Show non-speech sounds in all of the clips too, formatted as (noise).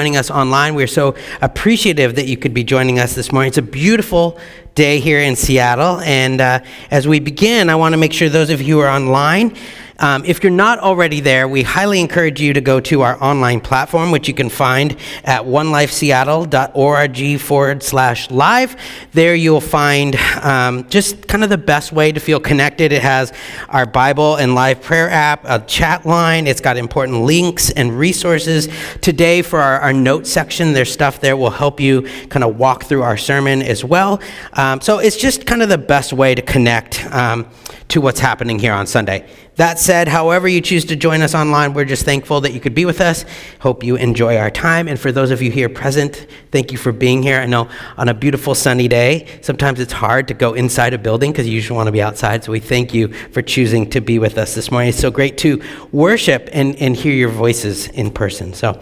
joining us online. We're so appreciative that you could be joining us this morning. It's a beautiful day here in Seattle. And uh, as we begin, I want to make sure those of you who are online, um, if you're not already there, we highly encourage you to go to our online platform, which you can find at onelifeseattle.org forward slash live. There you'll find um, just kind of the best way to feel connected. It has our Bible and live prayer app, a chat line. It's got important links and resources. Today, for our, our note section, there's stuff there will help you kind of walk through our sermon as well. Um, so it's just kind of the best way to connect um, to what's happening here on Sunday. That said, however you choose to join us online, we're just thankful that you could be with us. Hope you enjoy our time. And for those of you here present, thank you for being here. I know on a beautiful sunny day, sometimes it's hard to go inside a building because you usually want to be outside. So we thank you for choosing to be with us this morning. It's so great to worship and, and hear your voices in person. So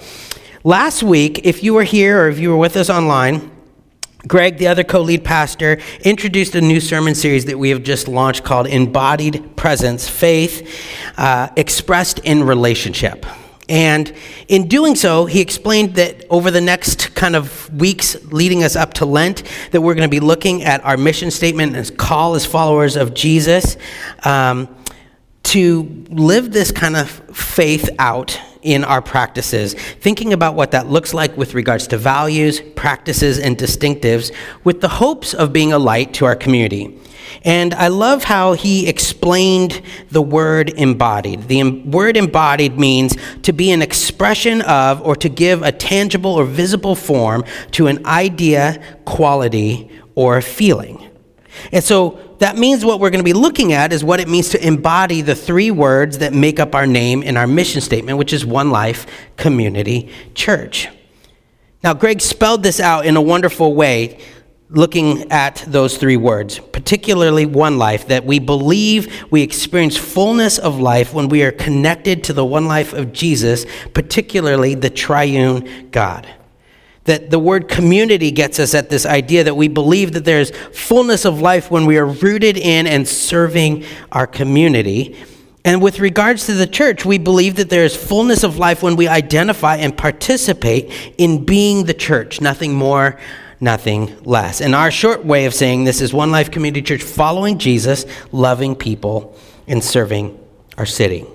last week, if you were here or if you were with us online, Greg, the other co lead pastor, introduced a new sermon series that we have just launched called Embodied Presence Faith uh, Expressed in Relationship. And in doing so, he explained that over the next kind of weeks leading us up to Lent, that we're going to be looking at our mission statement as call as followers of Jesus um, to live this kind of faith out in our practices, thinking about what that looks like with regards to values, practices, and distinctives, with the hopes of being a light to our community. And I love how he explained the word embodied. The word embodied means to be an expression of or to give a tangible or visible form to an idea, quality, or feeling. And so that means what we're going to be looking at is what it means to embody the three words that make up our name in our mission statement, which is One Life Community Church. Now, Greg spelled this out in a wonderful way, looking at those three words, particularly one life, that we believe we experience fullness of life when we are connected to the one life of Jesus, particularly the triune God that the word community gets us at this idea that we believe that there's fullness of life when we are rooted in and serving our community. And with regards to the church, we believe that there is fullness of life when we identify and participate in being the church, nothing more, nothing less. And our short way of saying this is One Life Community Church following Jesus, loving people, and serving our city.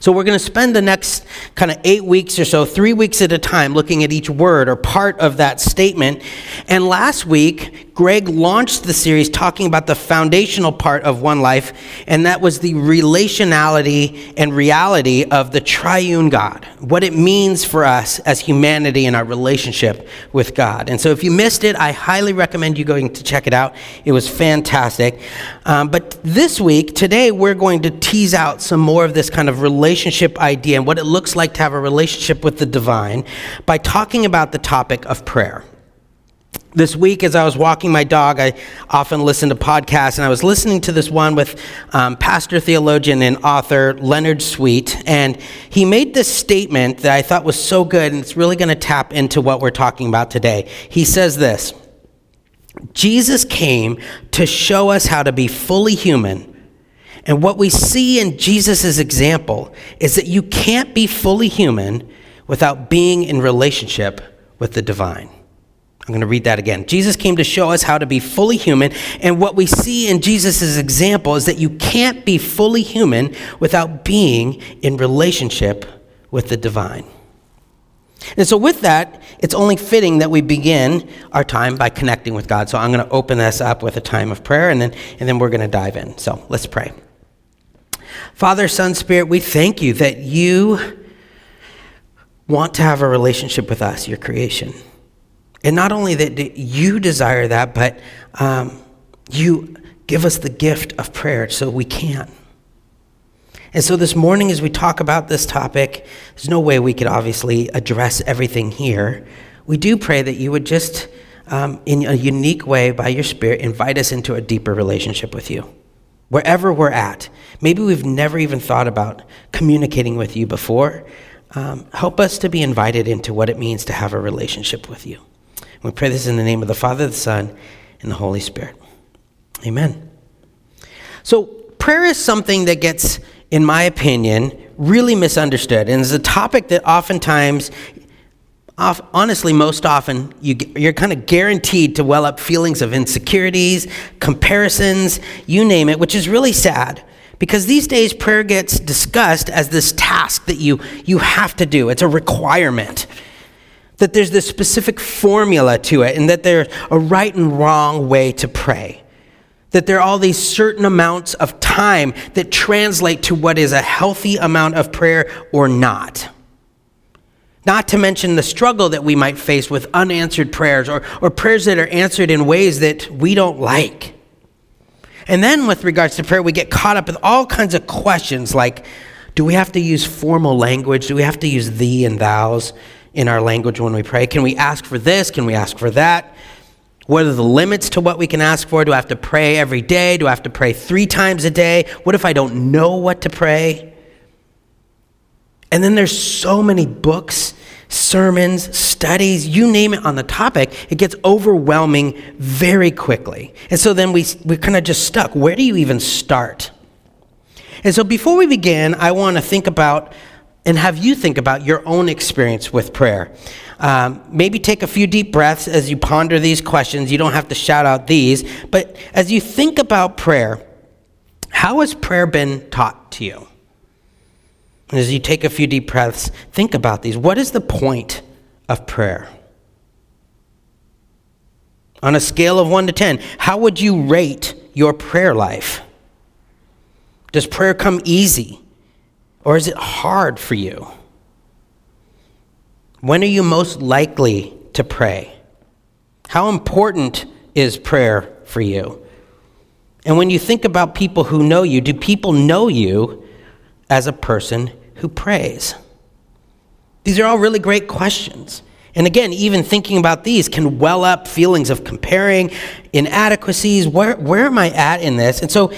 So we're going to spend the next kind of eight weeks or so, three weeks at a time, looking at each word or part of that statement. And last week, Greg launched the series talking about the foundational part of One Life, and that was the relationality and reality of the triune God, what it means for us as humanity in our relationship with God. And so if you missed it, I highly recommend you going to check it out. It was fantastic. Um, but this week, today, we're going to tease out some more of this kind of relationship idea and what it looks like to have a relationship with the divine by talking about the topic of prayer this week as i was walking my dog i often listen to podcasts and i was listening to this one with um, pastor theologian and author leonard sweet and he made this statement that i thought was so good and it's really going to tap into what we're talking about today. He says this jesus came to show us how to be fully human and what we see in jesus' example is that you can't be fully human without being in relationship with the divine I'm going to read that again. Jesus came to show us how to be fully human, and what we see in Jesus' example is that you can't be fully human without being in relationship with the divine. And so, with that, it's only fitting that we begin our time by connecting with God. So, I'm going to open this up with a time of prayer, and then, and then we're going to dive in. So, let's pray. Father, Son, Spirit, we thank you that you want to have a relationship with us, your creation. And not only that you desire that, but um, you give us the gift of prayer so we can. And so this morning, as we talk about this topic, there's no way we could obviously address everything here. We do pray that you would just, um, in a unique way, by your Spirit, invite us into a deeper relationship with you. Wherever we're at, maybe we've never even thought about communicating with you before. Um, help us to be invited into what it means to have a relationship with you. We pray this in the name of the Father, the Son, and the Holy Spirit. Amen. So, prayer is something that gets, in my opinion, really misunderstood. And it's a topic that oftentimes honestly, most often you, you're kind of guaranteed to well up feelings of insecurities, comparisons, you name it, which is really sad. Because these days, prayer gets discussed as this task that you, you have to do. It's a requirement. That there's this specific formula to it, and that there's a right and wrong way to pray. That there are all these certain amounts of time that translate to what is a healthy amount of prayer or not. Not to mention the struggle that we might face with unanswered prayers or, or prayers that are answered in ways that we don't like. And then, with regards to prayer, we get caught up with all kinds of questions like do we have to use formal language? Do we have to use thee and thous in our language when we pray? Can we ask for this? Can we ask for that? What are the limits to what we can ask for? Do I have to pray every day? Do I have to pray three times a day? What if I don't know what to pray? And then there's so many books sermons, studies, you name it on the topic, it gets overwhelming very quickly. And so then we, we're kind of just stuck. Where do you even start? And so before we begin, I want to think about and have you think about your own experience with prayer. Um, maybe take a few deep breaths as you ponder these questions. You don't have to shout out these, but as you think about prayer, how has prayer been taught to you? As you take a few deep breaths, think about these. What is the point of prayer? On a scale of 1 to 10, how would you rate your prayer life? Does prayer come easy or is it hard for you? When are you most likely to pray? How important is prayer for you? And when you think about people who know you, do people know you as a person who prays? These are all really great questions. And again, even thinking about these can well up feelings of comparing, inadequacies. Where, where am I at in this? And so,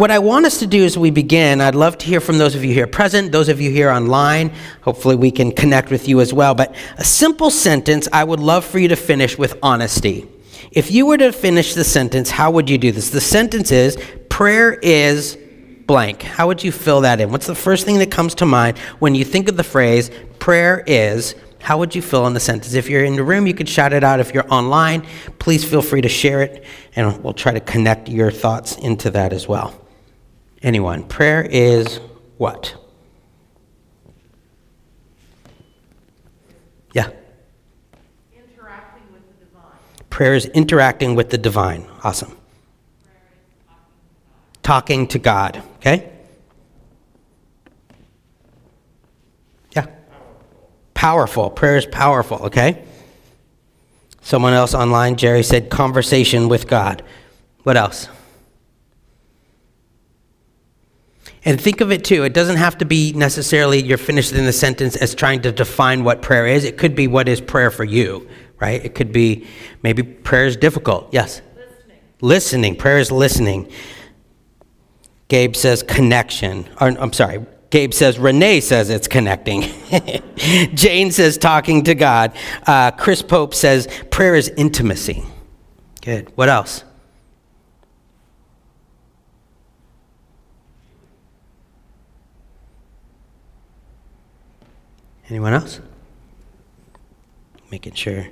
what I want us to do as we begin, I'd love to hear from those of you here present, those of you here online. Hopefully, we can connect with you as well. But a simple sentence I would love for you to finish with honesty. If you were to finish the sentence, how would you do this? The sentence is prayer is blank. How would you fill that in? What's the first thing that comes to mind when you think of the phrase prayer is? How would you fill in the sentence? If you're in the room, you could shout it out. If you're online, please feel free to share it, and we'll try to connect your thoughts into that as well. Anyone? Prayer is what? Yeah. Interacting with the divine. Prayer is interacting with the divine. Awesome talking to God. Okay? Yeah. Powerful. Prayer is powerful, okay? Someone else online, Jerry said conversation with God. What else? And think of it too, it doesn't have to be necessarily you're finished in the sentence as trying to define what prayer is. It could be what is prayer for you, right? It could be maybe prayer is difficult. Yes? Listening. Listening. Prayer is listening. Gabe says connection. Or, I'm sorry. Gabe says Renee says it's connecting. (laughs) Jane says talking to God. Uh, Chris Pope says prayer is intimacy. Good. What else? Anyone else? Making sure,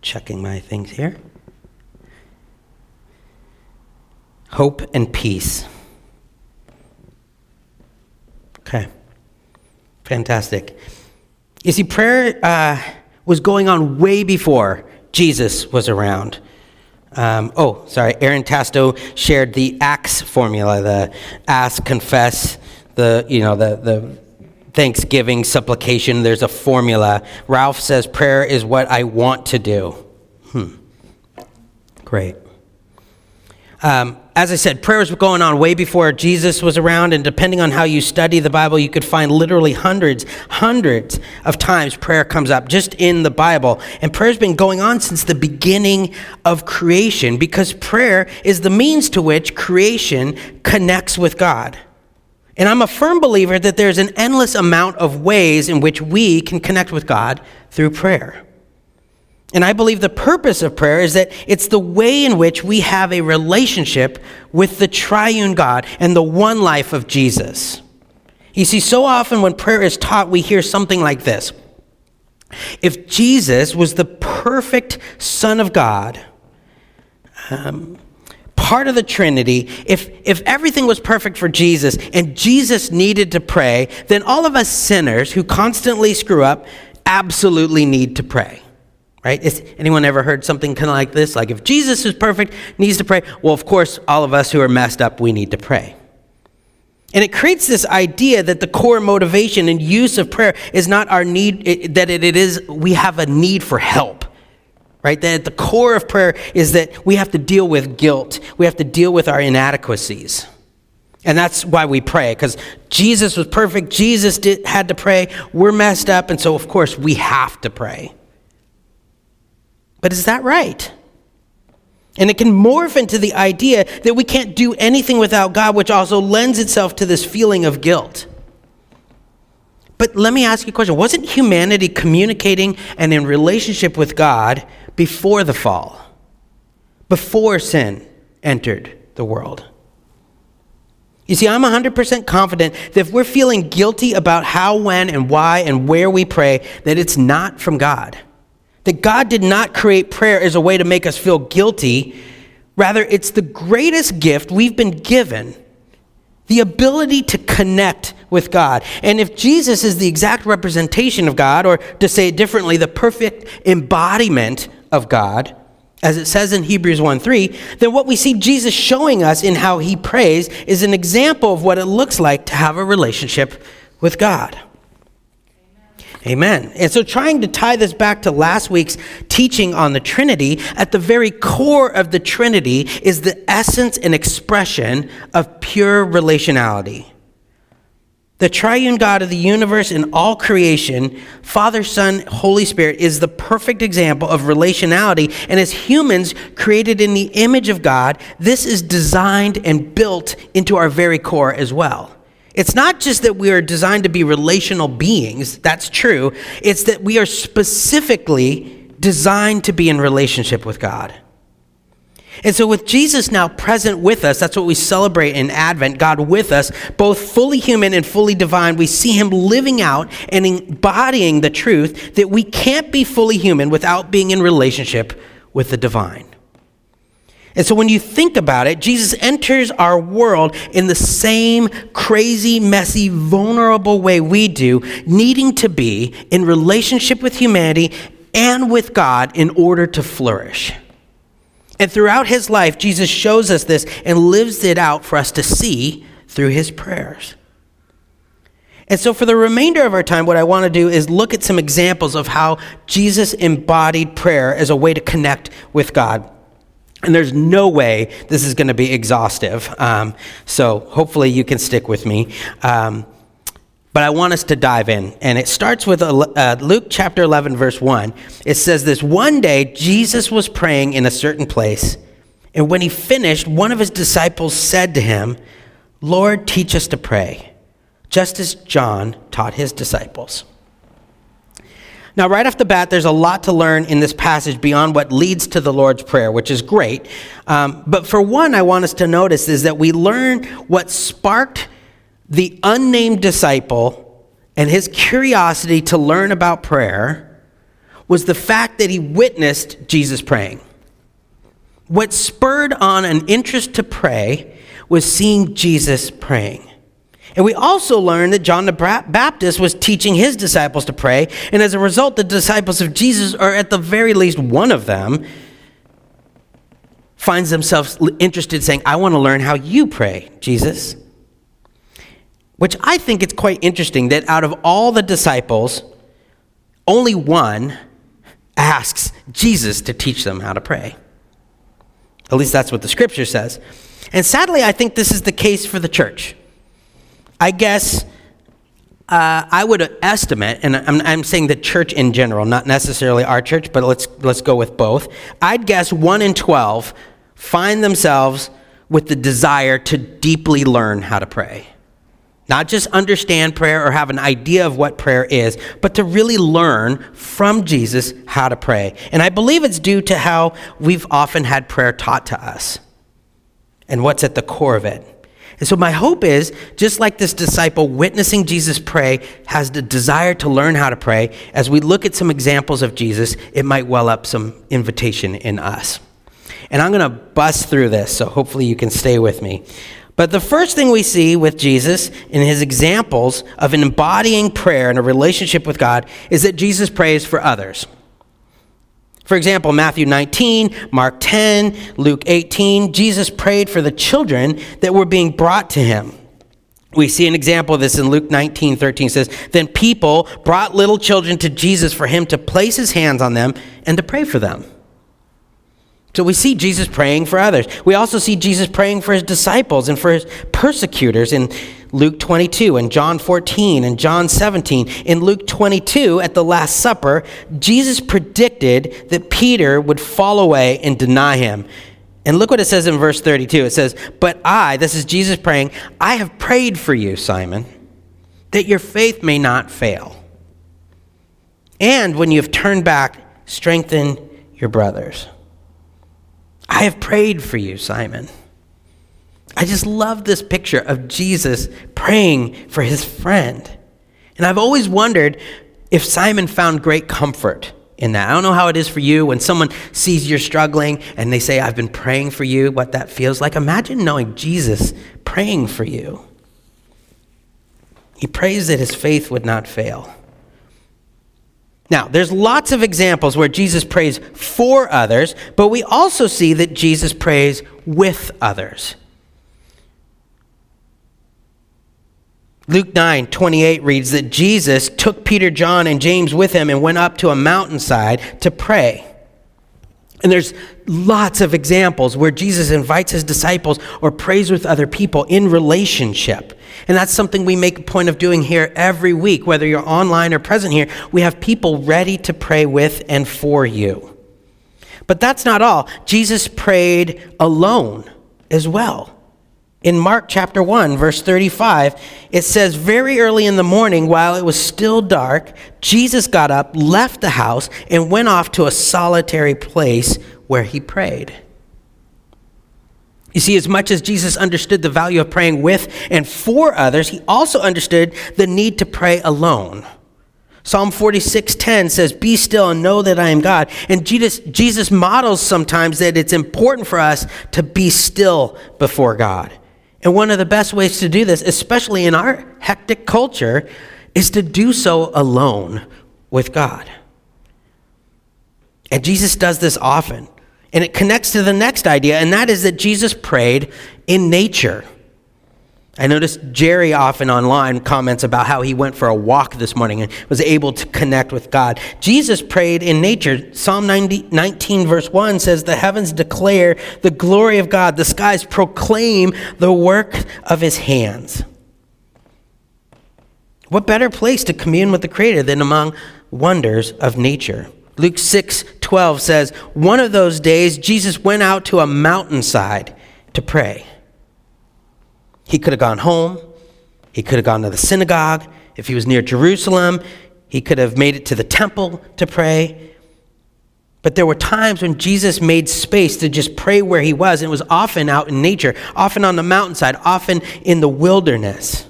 checking my things here. Hope and peace. Okay. Fantastic. You see, prayer uh, was going on way before Jesus was around. Um, oh, sorry. Aaron Tasto shared the ACTS formula: the ask, confess, the you know the the thanksgiving, supplication. There's a formula. Ralph says prayer is what I want to do. Hmm. Great. Um, as I said, prayer was going on way before Jesus was around, and depending on how you study the Bible, you could find literally hundreds, hundreds of times prayer comes up just in the Bible. And prayer's been going on since the beginning of creation because prayer is the means to which creation connects with God. And I'm a firm believer that there's an endless amount of ways in which we can connect with God through prayer. And I believe the purpose of prayer is that it's the way in which we have a relationship with the triune God and the one life of Jesus. You see, so often when prayer is taught, we hear something like this If Jesus was the perfect Son of God, um, part of the Trinity, if, if everything was perfect for Jesus and Jesus needed to pray, then all of us sinners who constantly screw up absolutely need to pray. Right? Is anyone ever heard something kind of like this? Like if Jesus is perfect, needs to pray, well, of course, all of us who are messed up, we need to pray. And it creates this idea that the core motivation and use of prayer is not our need, that it is, we have a need for help. Right? That at the core of prayer is that we have to deal with guilt, we have to deal with our inadequacies. And that's why we pray, because Jesus was perfect. Jesus did, had to pray. We're messed up. And so, of course, we have to pray. But is that right? And it can morph into the idea that we can't do anything without God, which also lends itself to this feeling of guilt. But let me ask you a question Wasn't humanity communicating and in relationship with God before the fall, before sin entered the world? You see, I'm 100% confident that if we're feeling guilty about how, when, and why, and where we pray, that it's not from God. That God did not create prayer as a way to make us feel guilty. Rather, it's the greatest gift we've been given the ability to connect with God. And if Jesus is the exact representation of God, or to say it differently, the perfect embodiment of God, as it says in Hebrews 1 3, then what we see Jesus showing us in how he prays is an example of what it looks like to have a relationship with God. Amen. And so, trying to tie this back to last week's teaching on the Trinity, at the very core of the Trinity is the essence and expression of pure relationality. The triune God of the universe and all creation, Father, Son, Holy Spirit, is the perfect example of relationality. And as humans created in the image of God, this is designed and built into our very core as well. It's not just that we are designed to be relational beings, that's true. It's that we are specifically designed to be in relationship with God. And so, with Jesus now present with us, that's what we celebrate in Advent God with us, both fully human and fully divine. We see him living out and embodying the truth that we can't be fully human without being in relationship with the divine. And so when you think about it, Jesus enters our world in the same crazy, messy, vulnerable way we do, needing to be in relationship with humanity and with God in order to flourish. And throughout his life, Jesus shows us this and lives it out for us to see through his prayers. And so, for the remainder of our time, what I want to do is look at some examples of how Jesus embodied prayer as a way to connect with God. And there's no way this is going to be exhaustive. Um, so hopefully you can stick with me. Um, but I want us to dive in. And it starts with uh, Luke chapter 11, verse 1. It says this One day, Jesus was praying in a certain place. And when he finished, one of his disciples said to him, Lord, teach us to pray, just as John taught his disciples. Now, right off the bat, there's a lot to learn in this passage beyond what leads to the Lord's Prayer, which is great. Um, but for one, I want us to notice is that we learn what sparked the unnamed disciple and his curiosity to learn about prayer was the fact that he witnessed Jesus praying. What spurred on an interest to pray was seeing Jesus praying. And we also learn that John the Baptist was teaching his disciples to pray. And as a result, the disciples of Jesus, or at the very least one of them, finds themselves interested saying, I want to learn how you pray, Jesus. Which I think it's quite interesting that out of all the disciples, only one asks Jesus to teach them how to pray. At least that's what the scripture says. And sadly, I think this is the case for the church. I guess uh, I would estimate, and I'm, I'm, saying the church in general, not necessarily our church, but let's, let's go with both. I'd guess 1 in 12 find themselves with the desire to deeply learn how to pray. Not just understand prayer or have an idea of what prayer is, but to really learn from Jesus how to pray. And I believe it's due to how we've often had prayer taught to us and what's at the core of it. And so, my hope is just like this disciple witnessing Jesus pray has the desire to learn how to pray, as we look at some examples of Jesus, it might well up some invitation in us. And I'm going to bust through this, so hopefully you can stay with me. But the first thing we see with Jesus in his examples of embodying prayer and a relationship with God is that Jesus prays for others. For example, Matthew 19, Mark 10, Luke 18, Jesus prayed for the children that were being brought to him. We see an example of this in Luke 19, 13 says, Then people brought little children to Jesus for him to place his hands on them and to pray for them. So we see Jesus praying for others. We also see Jesus praying for his disciples and for his persecutors in Luke 22 and John 14 and John 17. In Luke 22, at the Last Supper, Jesus predicted that Peter would fall away and deny him. And look what it says in verse 32. It says, But I, this is Jesus praying, I have prayed for you, Simon, that your faith may not fail. And when you have turned back, strengthen your brothers. I have prayed for you, Simon. I just love this picture of Jesus praying for his friend. And I've always wondered if Simon found great comfort in that. I don't know how it is for you when someone sees you're struggling and they say, I've been praying for you, what that feels like. Imagine knowing Jesus praying for you. He prays that his faith would not fail. Now, there's lots of examples where Jesus prays for others, but we also see that Jesus prays with others. Luke 9, 28 reads that Jesus took Peter, John, and James with him and went up to a mountainside to pray. And there's lots of examples where Jesus invites his disciples or prays with other people in relationship. And that's something we make a point of doing here every week, whether you're online or present here. We have people ready to pray with and for you. But that's not all. Jesus prayed alone as well. In Mark chapter 1, verse 35, it says, Very early in the morning, while it was still dark, Jesus got up, left the house, and went off to a solitary place where he prayed. You see, as much as Jesus understood the value of praying with and for others, he also understood the need to pray alone. Psalm 46:10 says, "Be still and know that I am God." And Jesus, Jesus models sometimes that it's important for us to be still before God. And one of the best ways to do this, especially in our hectic culture, is to do so alone with God. And Jesus does this often. And it connects to the next idea, and that is that Jesus prayed in nature. I noticed Jerry often online comments about how he went for a walk this morning and was able to connect with God. Jesus prayed in nature. Psalm 90, 19, verse 1 says, The heavens declare the glory of God, the skies proclaim the work of his hands. What better place to commune with the Creator than among wonders of nature? Luke 6 12 says, One of those days, Jesus went out to a mountainside to pray. He could have gone home, he could have gone to the synagogue. If he was near Jerusalem, he could have made it to the temple to pray. But there were times when Jesus made space to just pray where he was, and it was often out in nature, often on the mountainside, often in the wilderness.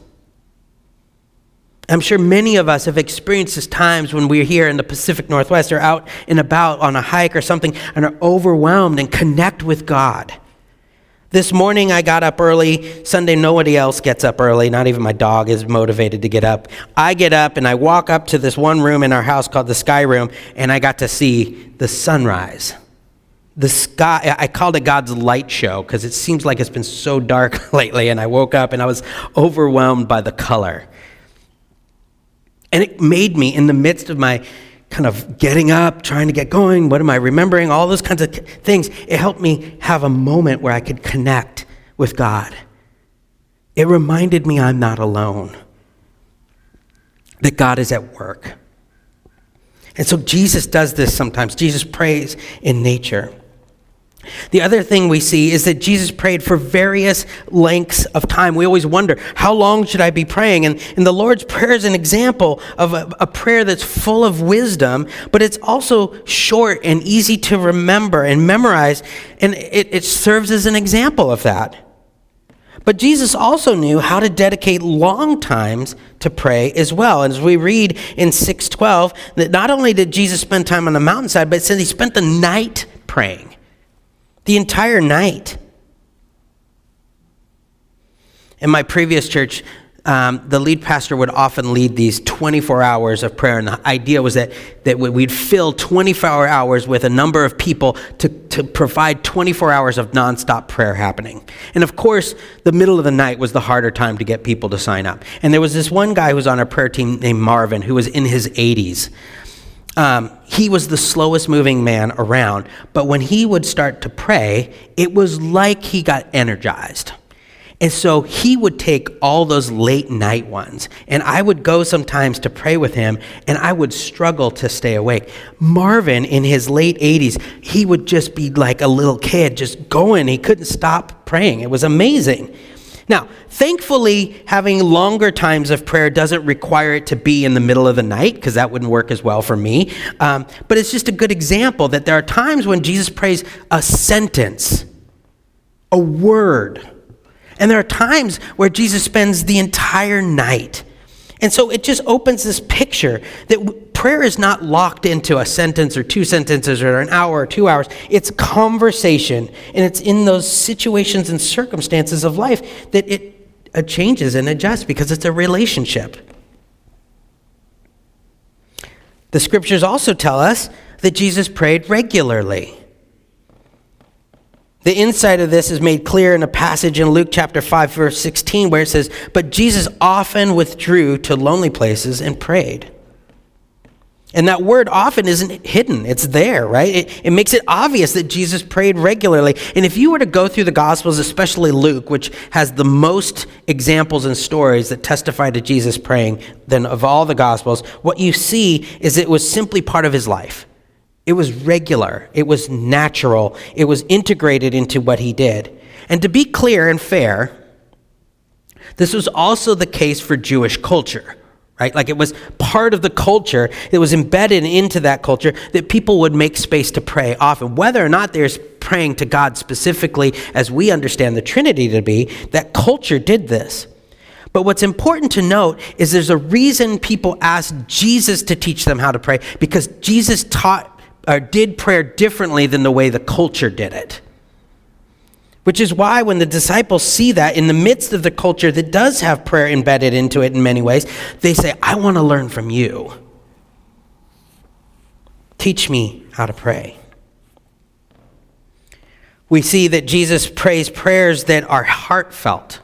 I'm sure many of us have experienced these times when we're here in the Pacific Northwest or out and about on a hike or something and are overwhelmed and connect with God. This morning I got up early. Sunday, nobody else gets up early. Not even my dog is motivated to get up. I get up and I walk up to this one room in our house called the Sky Room, and I got to see the sunrise. The sky, I called it God's light show because it seems like it's been so dark (laughs) lately, and I woke up and I was overwhelmed by the color. And it made me, in the midst of my kind of getting up, trying to get going, what am I remembering, all those kinds of things, it helped me have a moment where I could connect with God. It reminded me I'm not alone, that God is at work. And so Jesus does this sometimes. Jesus prays in nature. The other thing we see is that Jesus prayed for various lengths of time. We always wonder, how long should I be praying? And, and the Lord's Prayer is an example of a, a prayer that's full of wisdom, but it's also short and easy to remember and memorize, and it, it serves as an example of that. But Jesus also knew how to dedicate long times to pray as well. And as we read in 612, that not only did Jesus spend time on the mountainside, but it says he spent the night praying. The entire night. In my previous church, um, the lead pastor would often lead these 24 hours of prayer. And the idea was that, that we'd fill 24 hours with a number of people to, to provide 24 hours of nonstop prayer happening. And of course, the middle of the night was the harder time to get people to sign up. And there was this one guy who was on our prayer team named Marvin who was in his 80s. Um, he was the slowest moving man around, but when he would start to pray, it was like he got energized. And so he would take all those late night ones, and I would go sometimes to pray with him, and I would struggle to stay awake. Marvin, in his late 80s, he would just be like a little kid, just going. He couldn't stop praying. It was amazing. Now, thankfully, having longer times of prayer doesn't require it to be in the middle of the night, because that wouldn't work as well for me. Um, but it's just a good example that there are times when Jesus prays a sentence, a word and there are times where Jesus spends the entire night. And so it just opens this picture that prayer is not locked into a sentence or two sentences or an hour or two hours. It's conversation. And it's in those situations and circumstances of life that it uh, changes and adjusts because it's a relationship. The scriptures also tell us that Jesus prayed regularly. The insight of this is made clear in a passage in Luke chapter 5, verse 16, where it says, But Jesus often withdrew to lonely places and prayed. And that word often isn't hidden, it's there, right? It, it, makes it obvious that Jesus prayed regularly. And if you were to go through the Gospels, especially Luke, which has the most examples and stories that testify to Jesus praying than of all the Gospels, what you see is it was simply part of his life. It was regular, it was natural, it was integrated into what he did. And to be clear and fair, this was also the case for Jewish culture, right? Like it was part of the culture, it was embedded into that culture that people would make space to pray often. Whether or not they're praying to God specifically, as we understand the Trinity to be, that culture did this. But what's important to note is there's a reason people asked Jesus to teach them how to pray because Jesus taught or did prayer differently than the way the culture did it. Which is why when the disciples see that in the midst of the culture that does have prayer embedded into it in many ways, they say, I want to learn from you. Teach me how to pray. We see that Jesus prays prayers that are heartfelt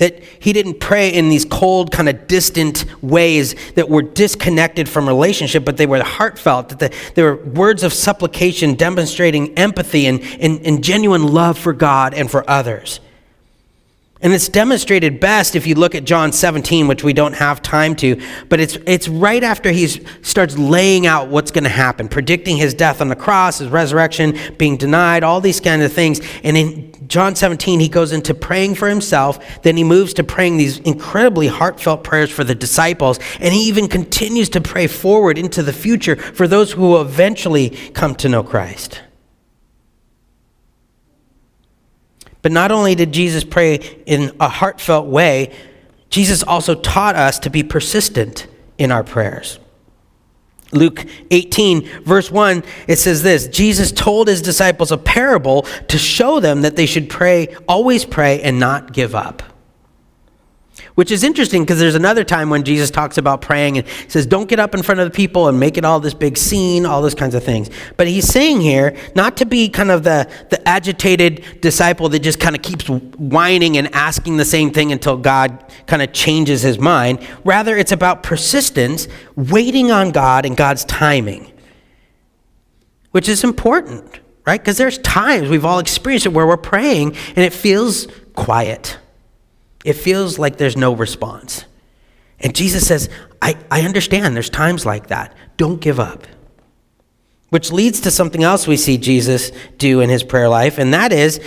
that he didn't pray in these cold, kind of distant ways that were disconnected from relationship, but they were heartfelt, that the, they were words of supplication demonstrating empathy and, and, and genuine love for God and for others. And it's demonstrated best if you look at John 17, which we don't have time to, but it's, it's right after he starts laying out what's going to happen, predicting his death on the cross, his resurrection, being denied, all these kind of things. And in John 17, he goes into praying for himself. Then he moves to praying these incredibly heartfelt prayers for the disciples. And he even continues to pray forward into the future for those who will eventually come to know Christ. But not only did Jesus pray in a heartfelt way, Jesus also taught us to be persistent in our prayers. Luke 18, verse 1, it says this Jesus told his disciples a parable to show them that they should pray, always pray, and not give up. Which is interesting because there's another time when Jesus talks about praying and says, Don't get up in front of the people and make it all this big scene, all those kinds of things. But he's saying here not to be kind of the, the agitated disciple that just kind of keeps whining and asking the same thing until God kind of changes his mind. Rather, it's about persistence, waiting on God and God's timing, which is important, right? Because there's times we've all experienced it where we're praying and it feels quiet it feels like there's no response. And Jesus says, I, I understand there's times like that. Don't give up. Which leads to something else we see Jesus do in his prayer life, and that is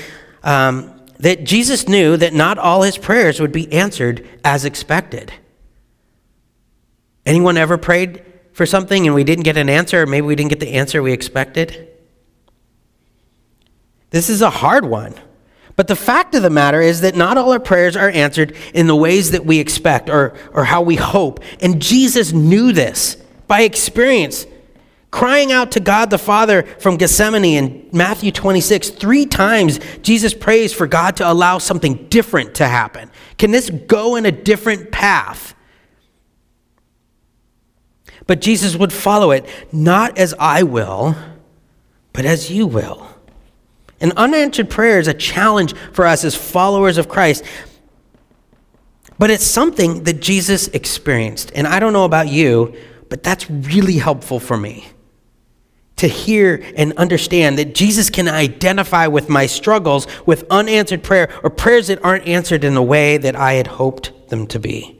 um, that Jesus knew that not all his prayers would be answered as expected. Anyone ever prayed for something and we didn't get an answer, or maybe we didn't get the answer we expected? This is a hard one. But the fact of the matter is that not all our prayers are answered in the ways that we expect or, or how we hope. And Jesus knew this by experience. Crying out to God the Father from Gethsemane in Matthew 26, three times Jesus prays for God to allow something different to happen. Can this go in a different path? But Jesus would follow it, not as I will, but as you will. An unanswered prayer is a challenge for us as followers of Christ. But it's something that Jesus experienced. And I don't know about you, but that's really helpful for me to hear and understand that Jesus can identify with my struggles with unanswered prayer or prayers that aren't answered in the way that I had hoped them to be.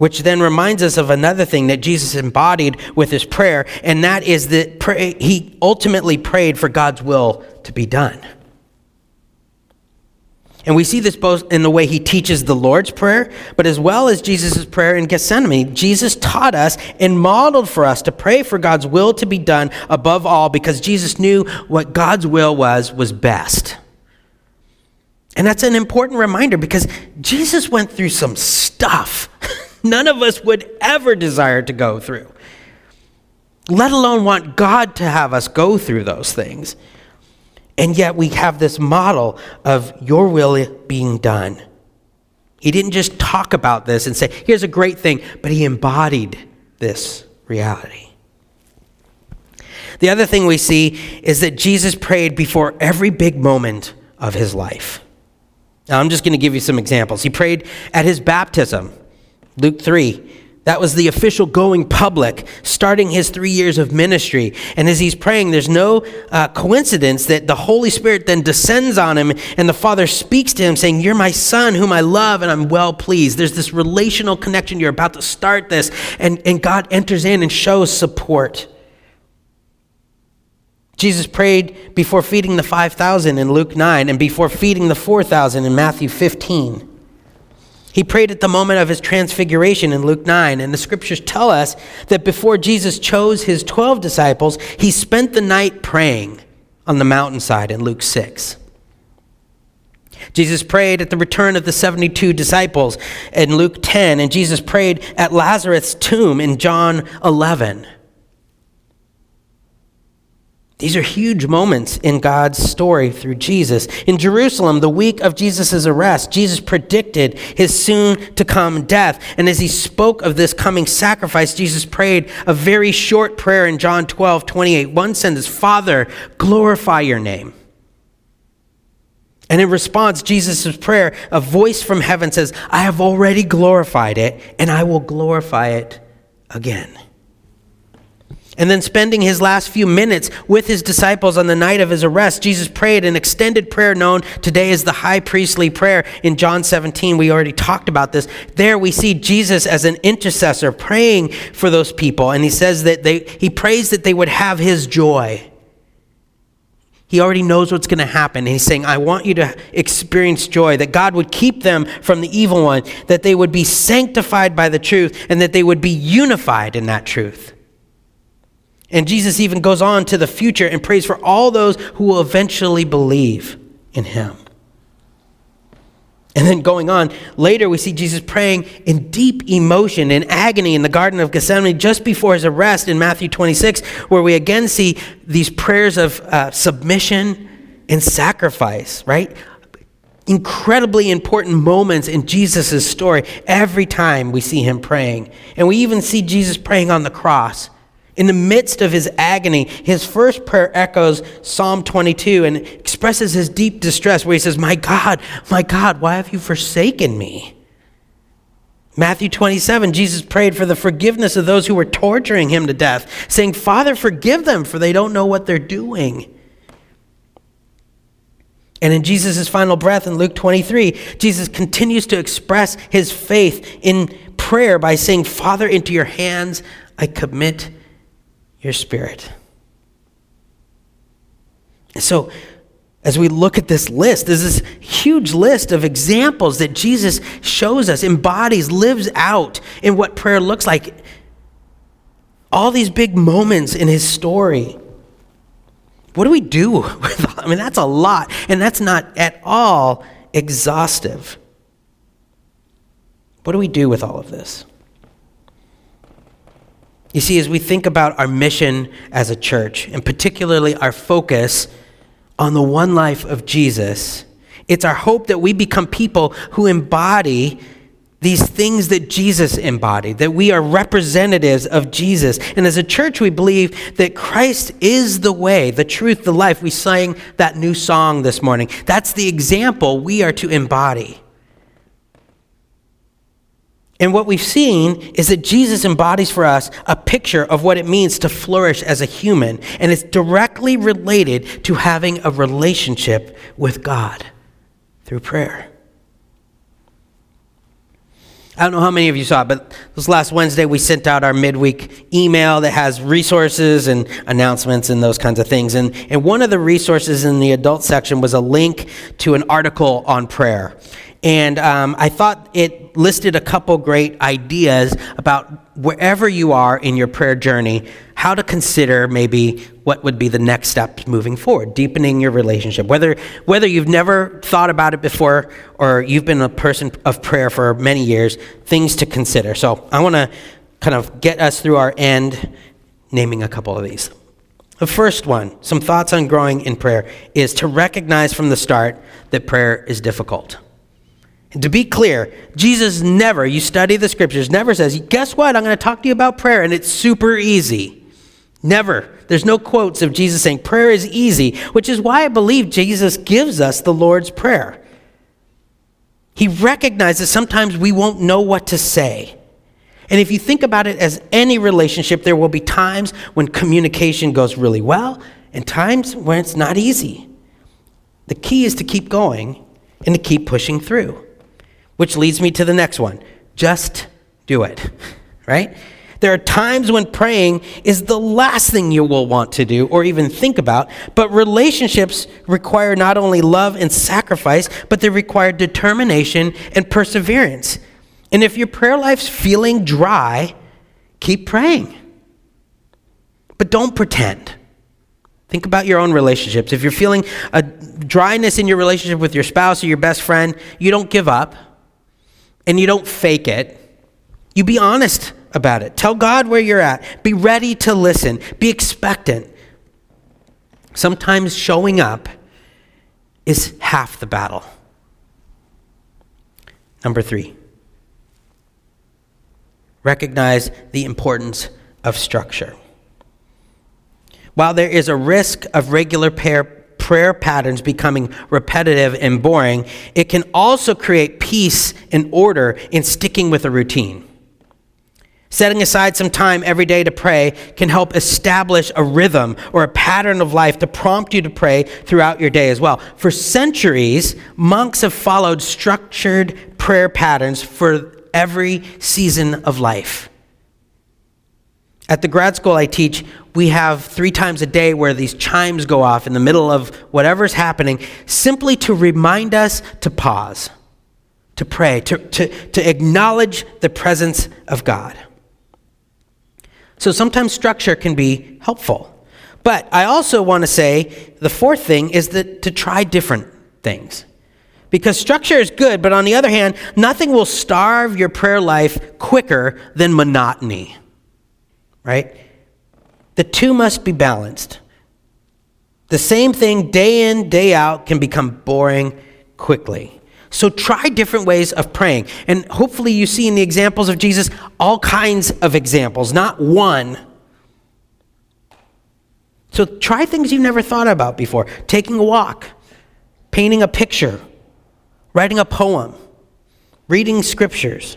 Which then reminds us of another thing that Jesus embodied with his prayer, and that is that pray, he ultimately prayed for God's will to be done. And we see this both in the way he teaches the Lord's Prayer, but as well as Jesus' prayer in Gethsemane. Jesus taught us and modeled for us to pray for God's will to be done above all because Jesus knew what God's will was was best. And that's an important reminder because Jesus went through some stuff. (laughs) none of us would ever desire to go through, let alone want God to have us go through those things. And yet we have this model of your will being done. He didn't just talk about this and say, here's a great thing, but he embodied this reality. The other thing we see is that Jesus prayed before every big moment of his life. Now, I'm just going to give you some examples. He prayed at his baptism. Luke 3. That was the official going public, starting his three years of ministry. And as he's praying, there's no uh, coincidence that the Holy Spirit then descends on him and the Father speaks to him, saying, You're my son whom I love and I'm well pleased. There's this relational connection. You're about to start this. And, and God enters in and shows support. Jesus prayed before feeding the 5,000 in Luke 9 and before feeding the 4,000 in Matthew 15. He prayed at the moment of his transfiguration in Luke 9, and the scriptures tell us that before Jesus chose his 12 disciples, he spent the night praying on the mountainside in Luke 6. Jesus prayed at the return of the 72 disciples in Luke 10, and Jesus prayed at Lazarus' tomb in John 11. These are huge moments in God's story through Jesus. In Jerusalem, the week of Jesus' arrest, Jesus predicted his soon to come death. And as he spoke of this coming sacrifice, Jesus prayed a very short prayer in John 12, 28. One sentence Father, glorify your name. And in response, Jesus' prayer, a voice from heaven says, I have already glorified it, and I will glorify it again. And then, spending his last few minutes with his disciples on the night of his arrest, Jesus prayed an extended prayer known today as the high priestly prayer in John 17. We already talked about this. There we see Jesus as an intercessor praying for those people. And he says that they, he prays that they would have his joy. He already knows what's going to happen. He's saying, I want you to experience joy, that God would keep them from the evil one, that they would be sanctified by the truth, and that they would be unified in that truth. And Jesus even goes on to the future and prays for all those who will eventually believe in him. And then going on, later we see Jesus praying in deep emotion and agony in the Garden of Gethsemane just before his arrest in Matthew 26, where we again see these prayers of uh, submission and sacrifice, right? Incredibly important moments in Jesus' story every time we see him praying. And we even see Jesus praying on the cross in the midst of his agony, his first prayer echoes Psalm 22 and expresses his deep distress, where he says, My God, my God, why have you forsaken me? Matthew 27, Jesus prayed for the forgiveness of those who were torturing him to death, saying, Father, forgive them, for they don't know what they're doing. And in Jesus' final breath in Luke 23, Jesus continues to express his faith in prayer by saying, Father, into your hands I commit your spirit. So, as we look at this list, there's this huge list of examples that Jesus shows us, embodies, lives out in what prayer looks like. All these big moments in his story. What do we do (laughs) with I mean that's a lot and that's not at all exhaustive. What do we do with all of this? You see, as we think about our mission as a church, and particularly our focus on the one life of Jesus, it's our hope that we become people who embody these things that Jesus embodied, that we are representatives of Jesus. And as a church, we believe that Christ is the way, the truth, the life. We sang that new song this morning. That's the example we are to embody. And what we've seen is that Jesus embodies for us a picture of what it means to flourish as a human, and it's directly related to having a relationship with God through prayer. I don't know how many of you saw it, but this last Wednesday we sent out our midweek email that has resources and announcements and those kinds of things. And, and one of the resources in the adult section was a link to an article on prayer. And um, I thought it listed a couple great ideas about wherever you are in your prayer journey, how to consider maybe what would be the next steps moving forward, deepening your relationship. Whether, whether you've never thought about it before or you've been a person of prayer for many years, things to consider. So I want to kind of get us through our end naming a couple of these. The first one, some thoughts on growing in prayer, is to recognize from the start that prayer is difficult. And to be clear, Jesus never, you study the scriptures, never says, guess what? I'm going to talk to you about prayer and it's super easy. Never. There's no quotes of Jesus saying prayer is easy, which is why I believe Jesus gives us the Lord's Prayer. He recognizes sometimes we won't know what to say. And if you think about it as any relationship, there will be times when communication goes really well and times when it's not easy. The key is to keep going and to keep pushing through. Which leads me to the next one just do it, (laughs) right? There are times when praying is the last thing you will want to do or even think about, but relationships require not only love and sacrifice, but they require determination and perseverance. And if your prayer life's feeling dry, keep praying. But don't pretend. Think about your own relationships. If you're feeling a dryness in your relationship with your spouse or your best friend, you don't give up and you don't fake it. You be honest about it. Tell God where you're at. Be ready to listen. Be expectant. Sometimes showing up is half the battle. Number three, recognize the importance of structure. While there is a risk of regular prayer prayer patterns becoming repetitive and boring, it can also create peace and order in sticking with a routine. Setting aside some time every day to pray can help establish a rhythm or a pattern of life to prompt you to pray throughout your day as well. For centuries, monks have followed structured prayer patterns for every season of life. At the grad school I teach, we have three times a day where these chimes go off in the middle of whatever's happening, simply to remind us to pause, to pray, to, to, to acknowledge the presence of God. So sometimes structure can be helpful. But I also want to say the fourth thing is that to try different things. Because structure is good, but on the other hand, nothing will starve your prayer life quicker than monotony right? The two must be balanced. The same thing day in, day out can become boring quickly. So try different ways of praying. And hopefully, you see in the examples of Jesus all kinds of examples, not one. So try things you've never thought about before taking a walk, painting a picture, writing a poem, reading scriptures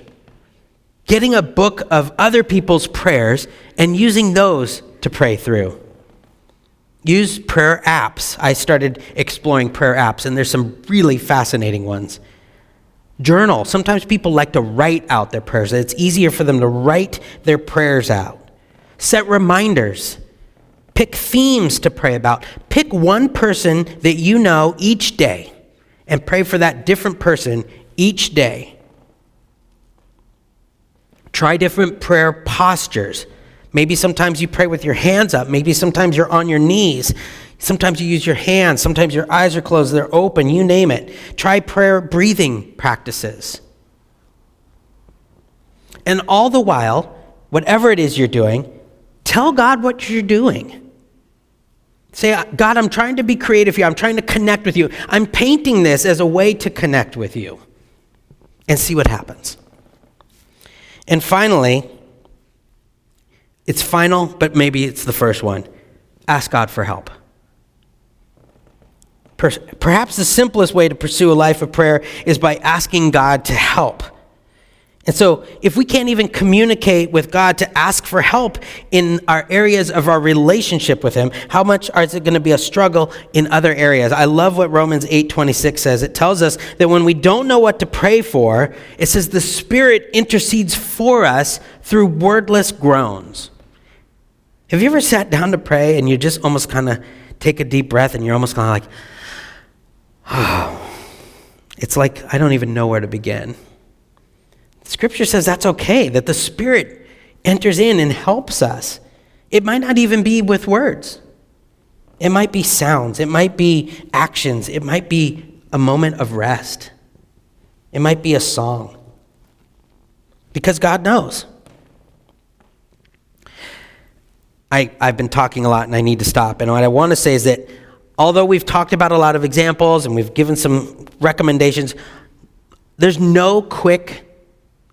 getting a book of other people's prayers and using those to pray through. Use prayer apps. I started exploring prayer apps, and there's some really fascinating ones. Journal. Sometimes people like to write out their prayers. It's easier for them to write their prayers out. Set reminders. Pick themes to pray about. Pick one person that you know each day and pray for that different person each day. Try different prayer postures. Maybe sometimes you pray with your hands up. Maybe sometimes you're on your knees. Sometimes you use your hands. Sometimes your eyes are closed, they're open, you name it. Try prayer breathing practices. And all the while, whatever it is you're doing, tell God what you're doing. Say, God, I'm trying to be creative here. I'm trying to connect with you. I'm painting this as a way to connect with you and see what happens. And finally, it's final, but maybe it's the first one ask God for help. Perhaps the simplest way to pursue a life of prayer is by asking God to help. And so, if we can't even communicate with God to ask for help in our areas of our relationship with Him, how much is it going to be a struggle in other areas? I love what Romans 8:26 says. It tells us that when we don't know what to pray for, it says the Spirit intercedes for us through wordless groans. Have you ever sat down to pray and you just almost kind of take a deep breath and you're almost kind of like, oh, (sighs) it's like I don't even know where to begin. Scripture says that's okay, that the Spirit enters in and helps us. It might not even be with words, it might be sounds, it might be actions, it might be a moment of rest, it might be a song. Because God knows. I, I've been talking a lot and I need to stop. And what I want to say is that although we've talked about a lot of examples and we've given some recommendations, there's no quick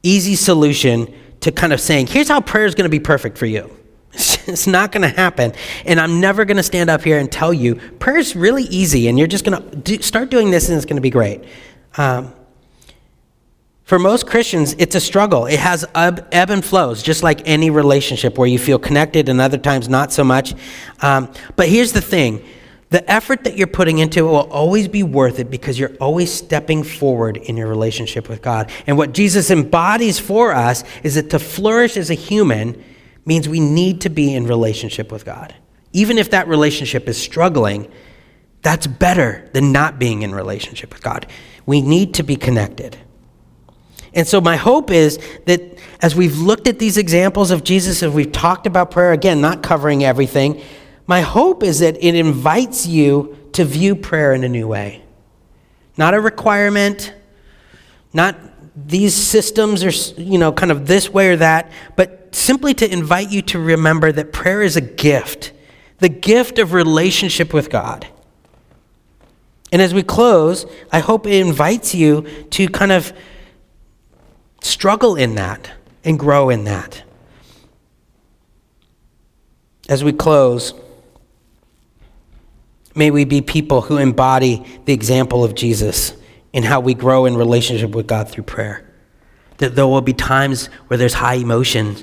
easy solution to kind of saying, here's how prayer is going to be perfect for you. (laughs) It's not going to happen. And I'm never going to stand up here and tell you prayer is really easy and you're just going to do, start doing this and it's going to be great. Um, for most Christians, it's a struggle. It has ebb, ebb, and flows, just like any relationship where you feel connected and other times not so much. Um, but here's the thing the effort that you're putting into it will always be worth it because you're always stepping forward in your relationship with God. And what Jesus embodies for us is that to flourish as a human means we need to be in relationship with God. Even if that relationship is struggling, that's better than not being in relationship with God. We need to be connected. And so, my hope is that as we've looked at these examples of Jesus, as we've talked about prayer, again, not covering everything, my hope is that it invites you to view prayer in a new way. Not a requirement, not these systems are, you know, kind of this way or that, but simply to invite you to remember that prayer is a gift, the gift of relationship with God. And as we close, I hope it invites you to kind of struggle in that and grow in that. As we close, May we be people who embody the example of Jesus in how we grow in relationship with God through prayer. That there will be times where there's high emotion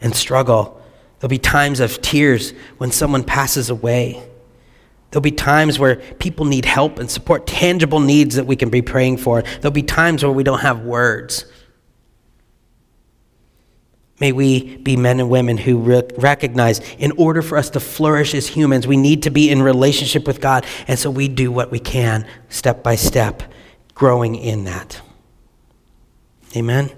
and struggle. There'll be times of tears when someone passes away. There'll be times where people need help and support, tangible needs that we can be praying for. There'll be times where we don't have words. May we be men and women who re- recognize in order for us to flourish as humans, we need to be in relationship with God. And so we do what we can step by step, growing in that. Amen.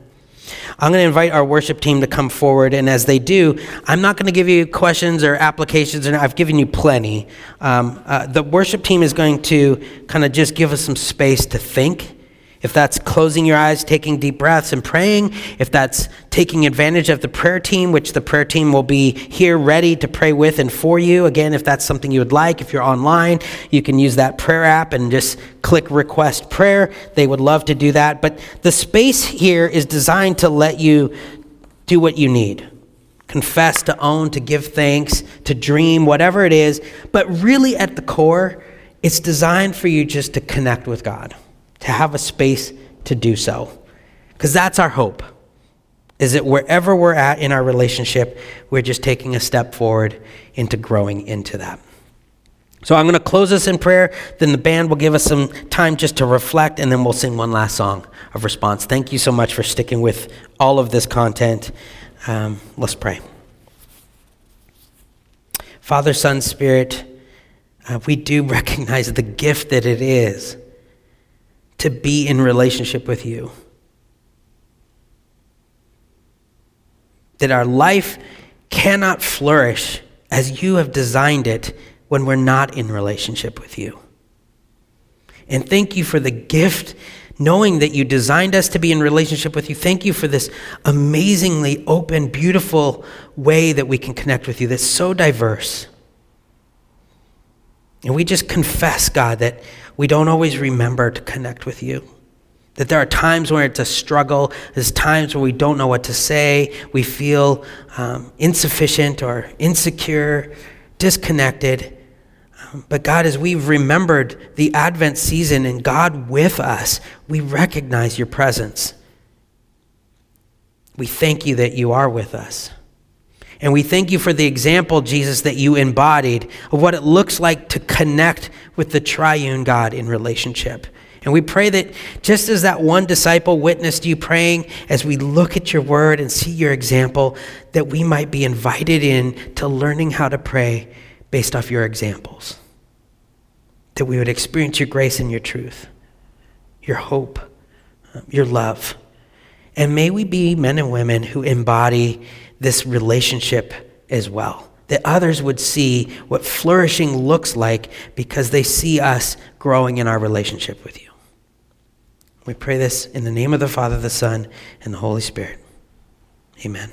I'm going to invite our worship team to come forward, and as they do, I'm not going to give you questions or applications, and I've given you plenty. Um, uh, the worship team is going to kind of just give us some space to think if that's closing your eyes, taking deep breaths, and praying, if that's taking advantage of the prayer team, which the prayer team will be here ready to pray with and for you. Again, if that's something you would like, if you're online, you can use that prayer app and just click request prayer. They would love to do that. But the space here is designed to let you do what you need confess, to own, to give thanks, to dream, whatever it is. But really, at the core, it's designed for you just to connect with God to have a space to do so. Because that's our hope, is that wherever we're at in our relationship, we're just taking a step forward into growing into that. So I'm going to close this in prayer. Then the band will give us some time just to reflect, and then we'll sing one last song of response. Thank you so much for sticking with all of this content. Um, let's pray. Father, Son, Spirit, uh, we do (laughs) recognize the gift that it is to be in relationship with you. That our life cannot flourish as you have designed it when we're not in relationship with you. And thank you for the gift, knowing that you designed us to be in relationship with you. Thank you for this amazingly open, beautiful way that we can connect with you that's so diverse. And we just confess, God, that we don't always remember to connect with you. That there are times where it's a struggle. There's times where we don't know what to say. We feel um, insufficient or insecure, disconnected. Um, but God, as we've remembered the Advent season and God with us, we recognize your presence. We thank you that you are with us. And we thank you for the example, Jesus, that you embodied of what it looks like to connect with the triune God in relationship. And we pray that just as that one disciple witnessed you praying, as we look at your word and see your example, that we might be invited in to learning how to pray based off your examples. That we would experience your grace and your truth, your hope, um, your love. And may we be men and women who embody this relationship as well. That others would see what flourishing looks like because they see us growing in our relationship with you. We pray this in the name of the Father, the Son, and the Holy Spirit. Amen.